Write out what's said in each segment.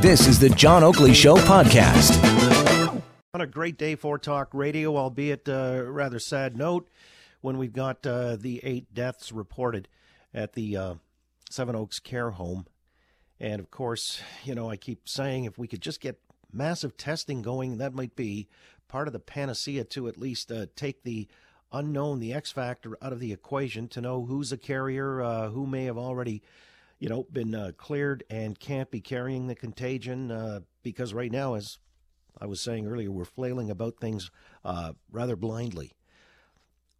This is the John Oakley Show podcast. On a great day for talk radio, albeit a rather sad note when we've got uh, the eight deaths reported at the uh, Seven Oaks Care Home. And of course, you know, I keep saying if we could just get massive testing going, that might be part of the panacea to at least uh, take the unknown, the X factor, out of the equation to know who's a carrier, uh, who may have already, you know, been uh, cleared and can't be carrying the contagion. Uh, because right now, as I was saying earlier, we're flailing about things uh, rather blindly.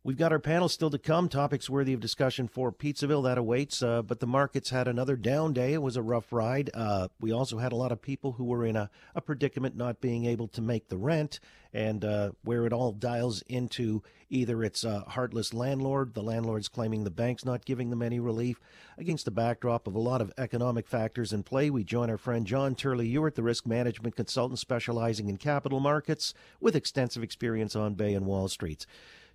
We've got our panel still to come, topics worthy of discussion for Pizzaville. That awaits. Uh, but the markets had another down day. It was a rough ride. Uh, we also had a lot of people who were in a, a predicament not being able to make the rent, and uh, where it all dials into either it's a heartless landlord, the landlord's claiming the bank's not giving them any relief. Against the backdrop of a lot of economic factors in play, we join our friend John Turley Ewart, the risk management consultant specializing in capital markets with extensive experience on Bay and Wall Streets.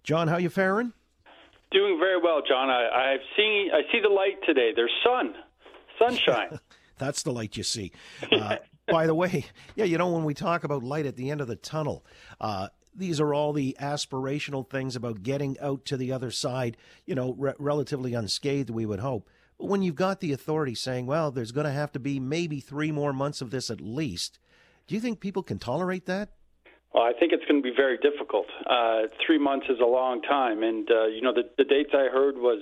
John, how you faring? Doing very well, John. I, I've seen I see the light today. There's sun, sunshine. That's the light you see. Uh, by the way, yeah, you know when we talk about light at the end of the tunnel, uh, these are all the aspirational things about getting out to the other side. You know, re- relatively unscathed, we would hope. But when you've got the authority saying, "Well, there's going to have to be maybe three more months of this at least," do you think people can tolerate that? Well, I think it's going to be very difficult. Uh, three months is a long time, and uh, you know the, the dates I heard was,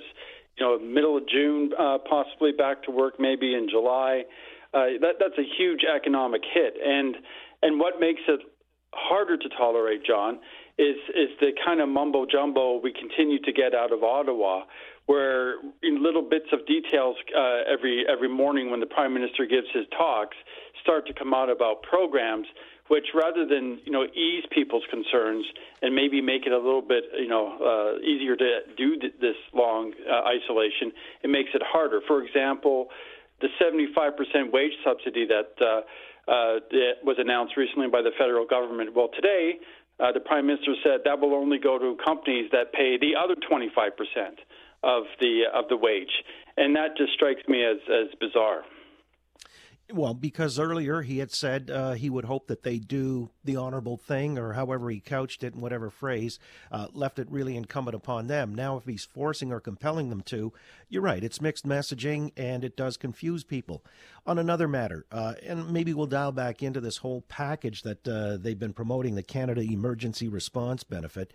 you know, middle of June, uh, possibly back to work, maybe in July. Uh, that that's a huge economic hit, and and what makes it harder to tolerate, John, is is the kind of mumbo jumbo we continue to get out of Ottawa, where in little bits of details uh, every every morning when the prime minister gives his talks start to come out about programs which rather than you know ease people's concerns and maybe make it a little bit you know uh, easier to do th- this long uh, isolation, it makes it harder. For example, the 75% wage subsidy that uh, uh, that was announced recently by the federal government. Well, today uh, the prime minister said that will only go to companies that pay the other 25% of the of the wage, and that just strikes me as as bizarre. Well, because earlier he had said uh, he would hope that they do the honorable thing, or however he couched it in whatever phrase, uh, left it really incumbent upon them. Now, if he's forcing or compelling them to, you're right, it's mixed messaging and it does confuse people. On another matter, uh, and maybe we'll dial back into this whole package that uh, they've been promoting the Canada Emergency Response Benefit.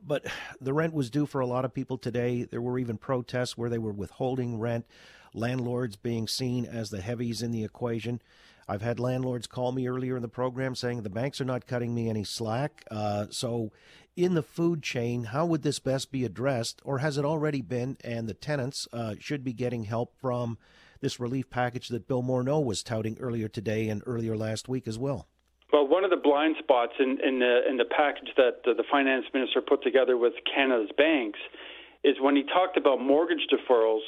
But the rent was due for a lot of people today. There were even protests where they were withholding rent landlords being seen as the heavies in the equation. I've had landlords call me earlier in the program saying the banks are not cutting me any slack. Uh, so, in the food chain, how would this best be addressed, or has it already been? And the tenants uh, should be getting help from this relief package that Bill Morneau was touting earlier today and earlier last week as well. Well, one of the blind spots in, in the in the package that the finance minister put together with Canada's banks is when he talked about mortgage deferrals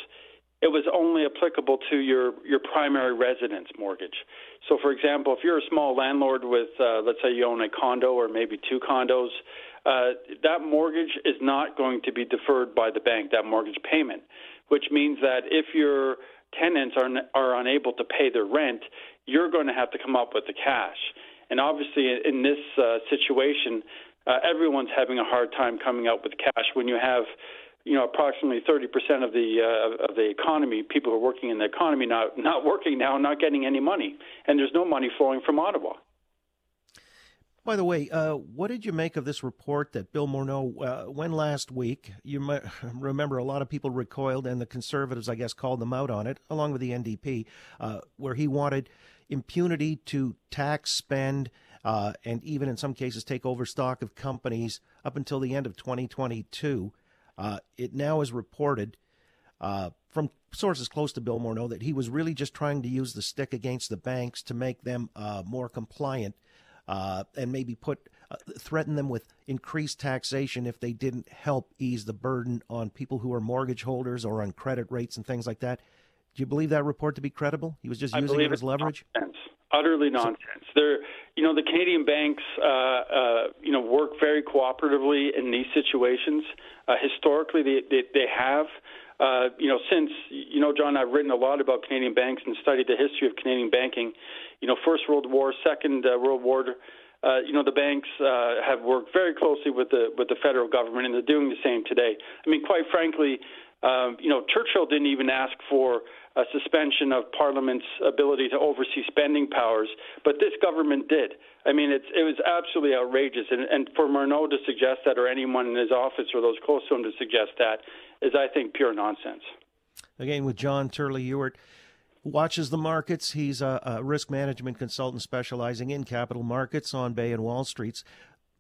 it was only applicable to your, your primary residence mortgage. So, for example, if you're a small landlord with, uh, let's say you own a condo or maybe two condos, uh, that mortgage is not going to be deferred by the bank, that mortgage payment, which means that if your tenants are, are unable to pay their rent, you're going to have to come up with the cash. And obviously, in this uh, situation, uh, everyone's having a hard time coming up with cash when you have you know, approximately 30% of the uh, of the economy, people who are working in the economy not not working now, not getting any money, and there's no money flowing from Ottawa. By the way, uh, what did you make of this report that Bill Morneau, uh, when last week, you might remember a lot of people recoiled, and the Conservatives, I guess, called them out on it, along with the NDP, uh, where he wanted impunity to tax, spend, uh, and even in some cases take over stock of companies up until the end of 2022. Uh, it now is reported uh, from sources close to Bill Morneau that he was really just trying to use the stick against the banks to make them uh, more compliant uh, and maybe put uh, threaten them with increased taxation if they didn't help ease the burden on people who are mortgage holders or on credit rates and things like that. Do you believe that report to be credible? He was just using it as leverage. Nonsense. Utterly nonsense. They're, you know, the Canadian banks, uh, uh, you know, work very cooperatively in these situations. Uh, historically, they, they, they have. uh, you know, since you know, John, I've written a lot about Canadian banks and studied the history of Canadian banking. You know, First World War, Second uh, World War. Uh, you know, the banks uh, have worked very closely with the with the federal government, and they're doing the same today. I mean, quite frankly, um, you know, Churchill didn't even ask for a suspension of Parliament's ability to oversee spending powers, but this government did. I mean, it was absolutely outrageous. And, and for Morneau to suggest that, or anyone in his office or those close to him to suggest that, is, I think, pure nonsense. Again, with John Turley Ewart, watches the markets. He's a, a, risk management consultant specializing in capital markets on Bay and Wall Streets.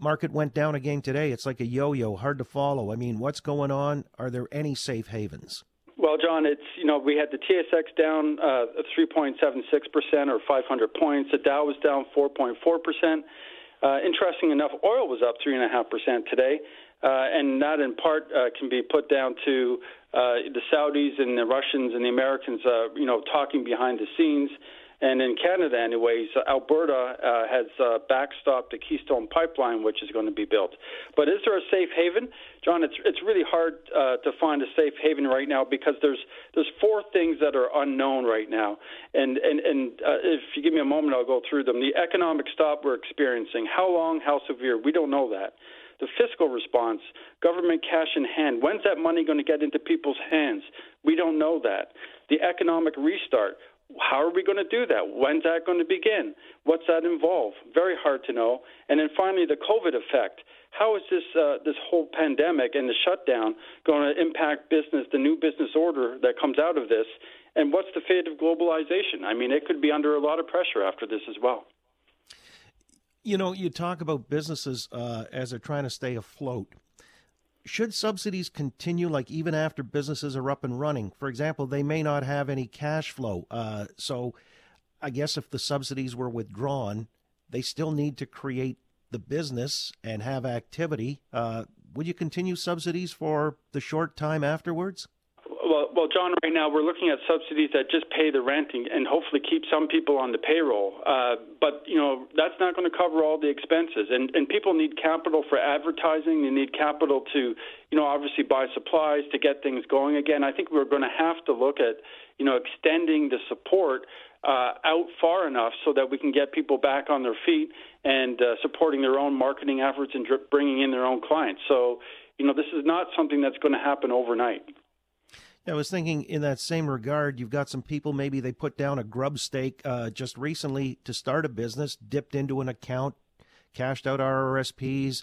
Market went down again today. It's like a yo yo, hard to follow. I mean, what's going on? Are there any safe havens? Well, John, it's you know we had the TSX down uh, 3.76 percent or 500 points. The Dow was down 4.4 percent. Uh, interesting enough, oil was up three and a half percent today, uh, and that in part uh, can be put down to uh, the Saudis and the Russians and the Americans, uh, you know, talking behind the scenes. And in Canada, anyways, Alberta uh, has uh, backstopped the Keystone Pipeline, which is going to be built. But is there a safe haven, John? It's it's really hard uh, to find a safe haven right now because there's there's four things that are unknown right now. And and and uh, if you give me a moment, I'll go through them. The economic stop we're experiencing, how long, how severe? We don't know that. The fiscal response, government cash in hand. When's that money going to get into people's hands? We don't know that. The economic restart. How are we going to do that? When's that going to begin? What's that involve? Very hard to know. And then finally, the COVID effect. How is this uh, this whole pandemic and the shutdown going to impact business, the new business order that comes out of this? And what's the fate of globalization? I mean, it could be under a lot of pressure after this as well. You know, you talk about businesses uh, as they're trying to stay afloat should subsidies continue like even after businesses are up and running? For example they may not have any cash flow uh, so i guess if the subsidies were withdrawn they still need to create the business and have activity. Uh, would you continue subsidies for the short time afterwards well, well, John, right now we're looking at subsidies that just pay the rent and, and hopefully keep some people on the payroll. Uh, but you know that's not going to cover all the expenses, and and people need capital for advertising. They need capital to, you know, obviously buy supplies to get things going again. I think we're going to have to look at, you know, extending the support uh, out far enough so that we can get people back on their feet and uh, supporting their own marketing efforts and bringing in their own clients. So, you know, this is not something that's going to happen overnight. I was thinking in that same regard, you've got some people, maybe they put down a grub stake uh, just recently to start a business, dipped into an account, cashed out RRSPs,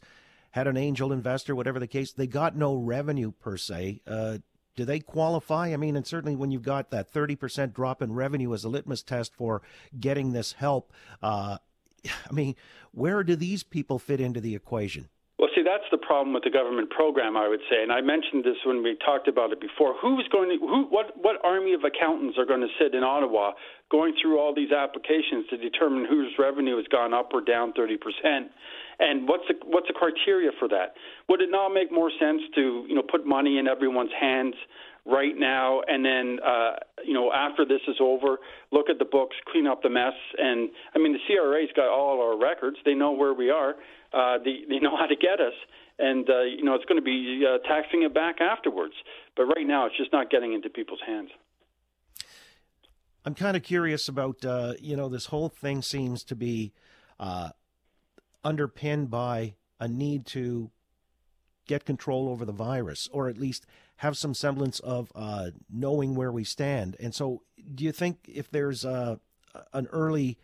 had an angel investor, whatever the case. They got no revenue per se. Uh, do they qualify? I mean, and certainly when you've got that 30% drop in revenue as a litmus test for getting this help, uh, I mean, where do these people fit into the equation? That's the problem with the government program, I would say, and I mentioned this when we talked about it before. Who's going to, who, what, what army of accountants are going to sit in Ottawa going through all these applications to determine whose revenue has gone up or down 30 percent? And what's the what's the criteria for that? Would it not make more sense to you know put money in everyone's hands right now, and then uh, you know after this is over, look at the books, clean up the mess, and I mean the CRA's got all our records; they know where we are uh, they, they know how to get us, and uh, you know it's going to be uh, taxing it back afterwards. But right now, it's just not getting into people's hands. I'm kind of curious about uh, you know this whole thing seems to be uh, underpinned by a need to get control over the virus, or at least have some semblance of uh, knowing where we stand. And so, do you think if there's uh, an early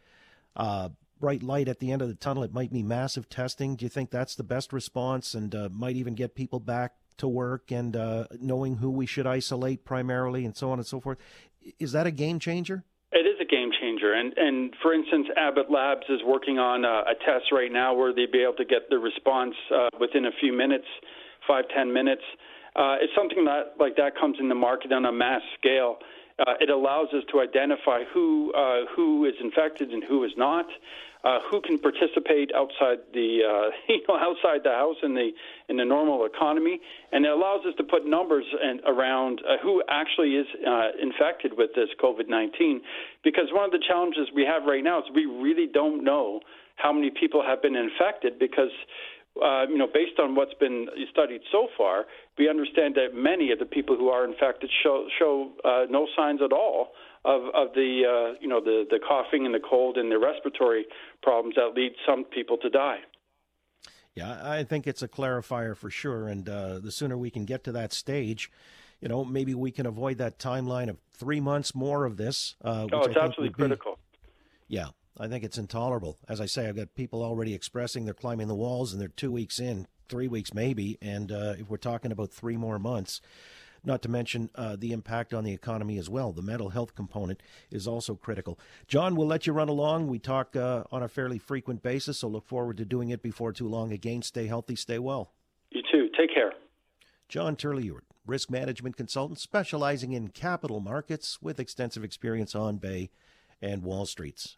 uh, bright light at the end of the tunnel. It might be massive testing. Do you think that's the best response and uh, might even get people back to work and uh, knowing who we should isolate primarily and so on and so forth? Is that a game changer? It is a game changer, and and for instance, Abbott Labs is working on a, a test right now where they'd be able to get the response uh, within a few minutes, five ten minutes. Uh, it's something that like that comes in the market on a mass scale. Uh, it allows us to identify who uh, who is infected and who is not uh, who can participate outside the uh, you know outside the house in the in the normal economy, and it allows us to put numbers and around uh, who actually is uh, infected with this COVID-19. Because one of the challenges we have right now is we really don't know how many people have been infected because uh, you know, based on what's been studied so far, we understand that many of the people who are infected show show uh, no signs at all of of the uh, you know the the coughing and the cold and the respiratory problems that lead some people to die. Yeah, I think it's a clarifier for sure, and uh, the sooner we can get to that stage, you know, maybe we can avoid that timeline of three months more of this. Uh, oh, it's absolutely critical. Be, yeah, I think it's intolerable. As I say, I've got people already expressing they're climbing the walls and they're two weeks in, three weeks maybe, and uh, if we're talking about three more months, not to mention uh, the impact on the economy as well. The mental health component is also critical. John, we'll let you run along. We talk uh, on a fairly frequent basis, so look forward to doing it before too long. Again, stay healthy, stay well. You too. Take care. John Turley-Ewart, risk management consultant specializing in capital markets with extensive experience on Bay and Wall Streets.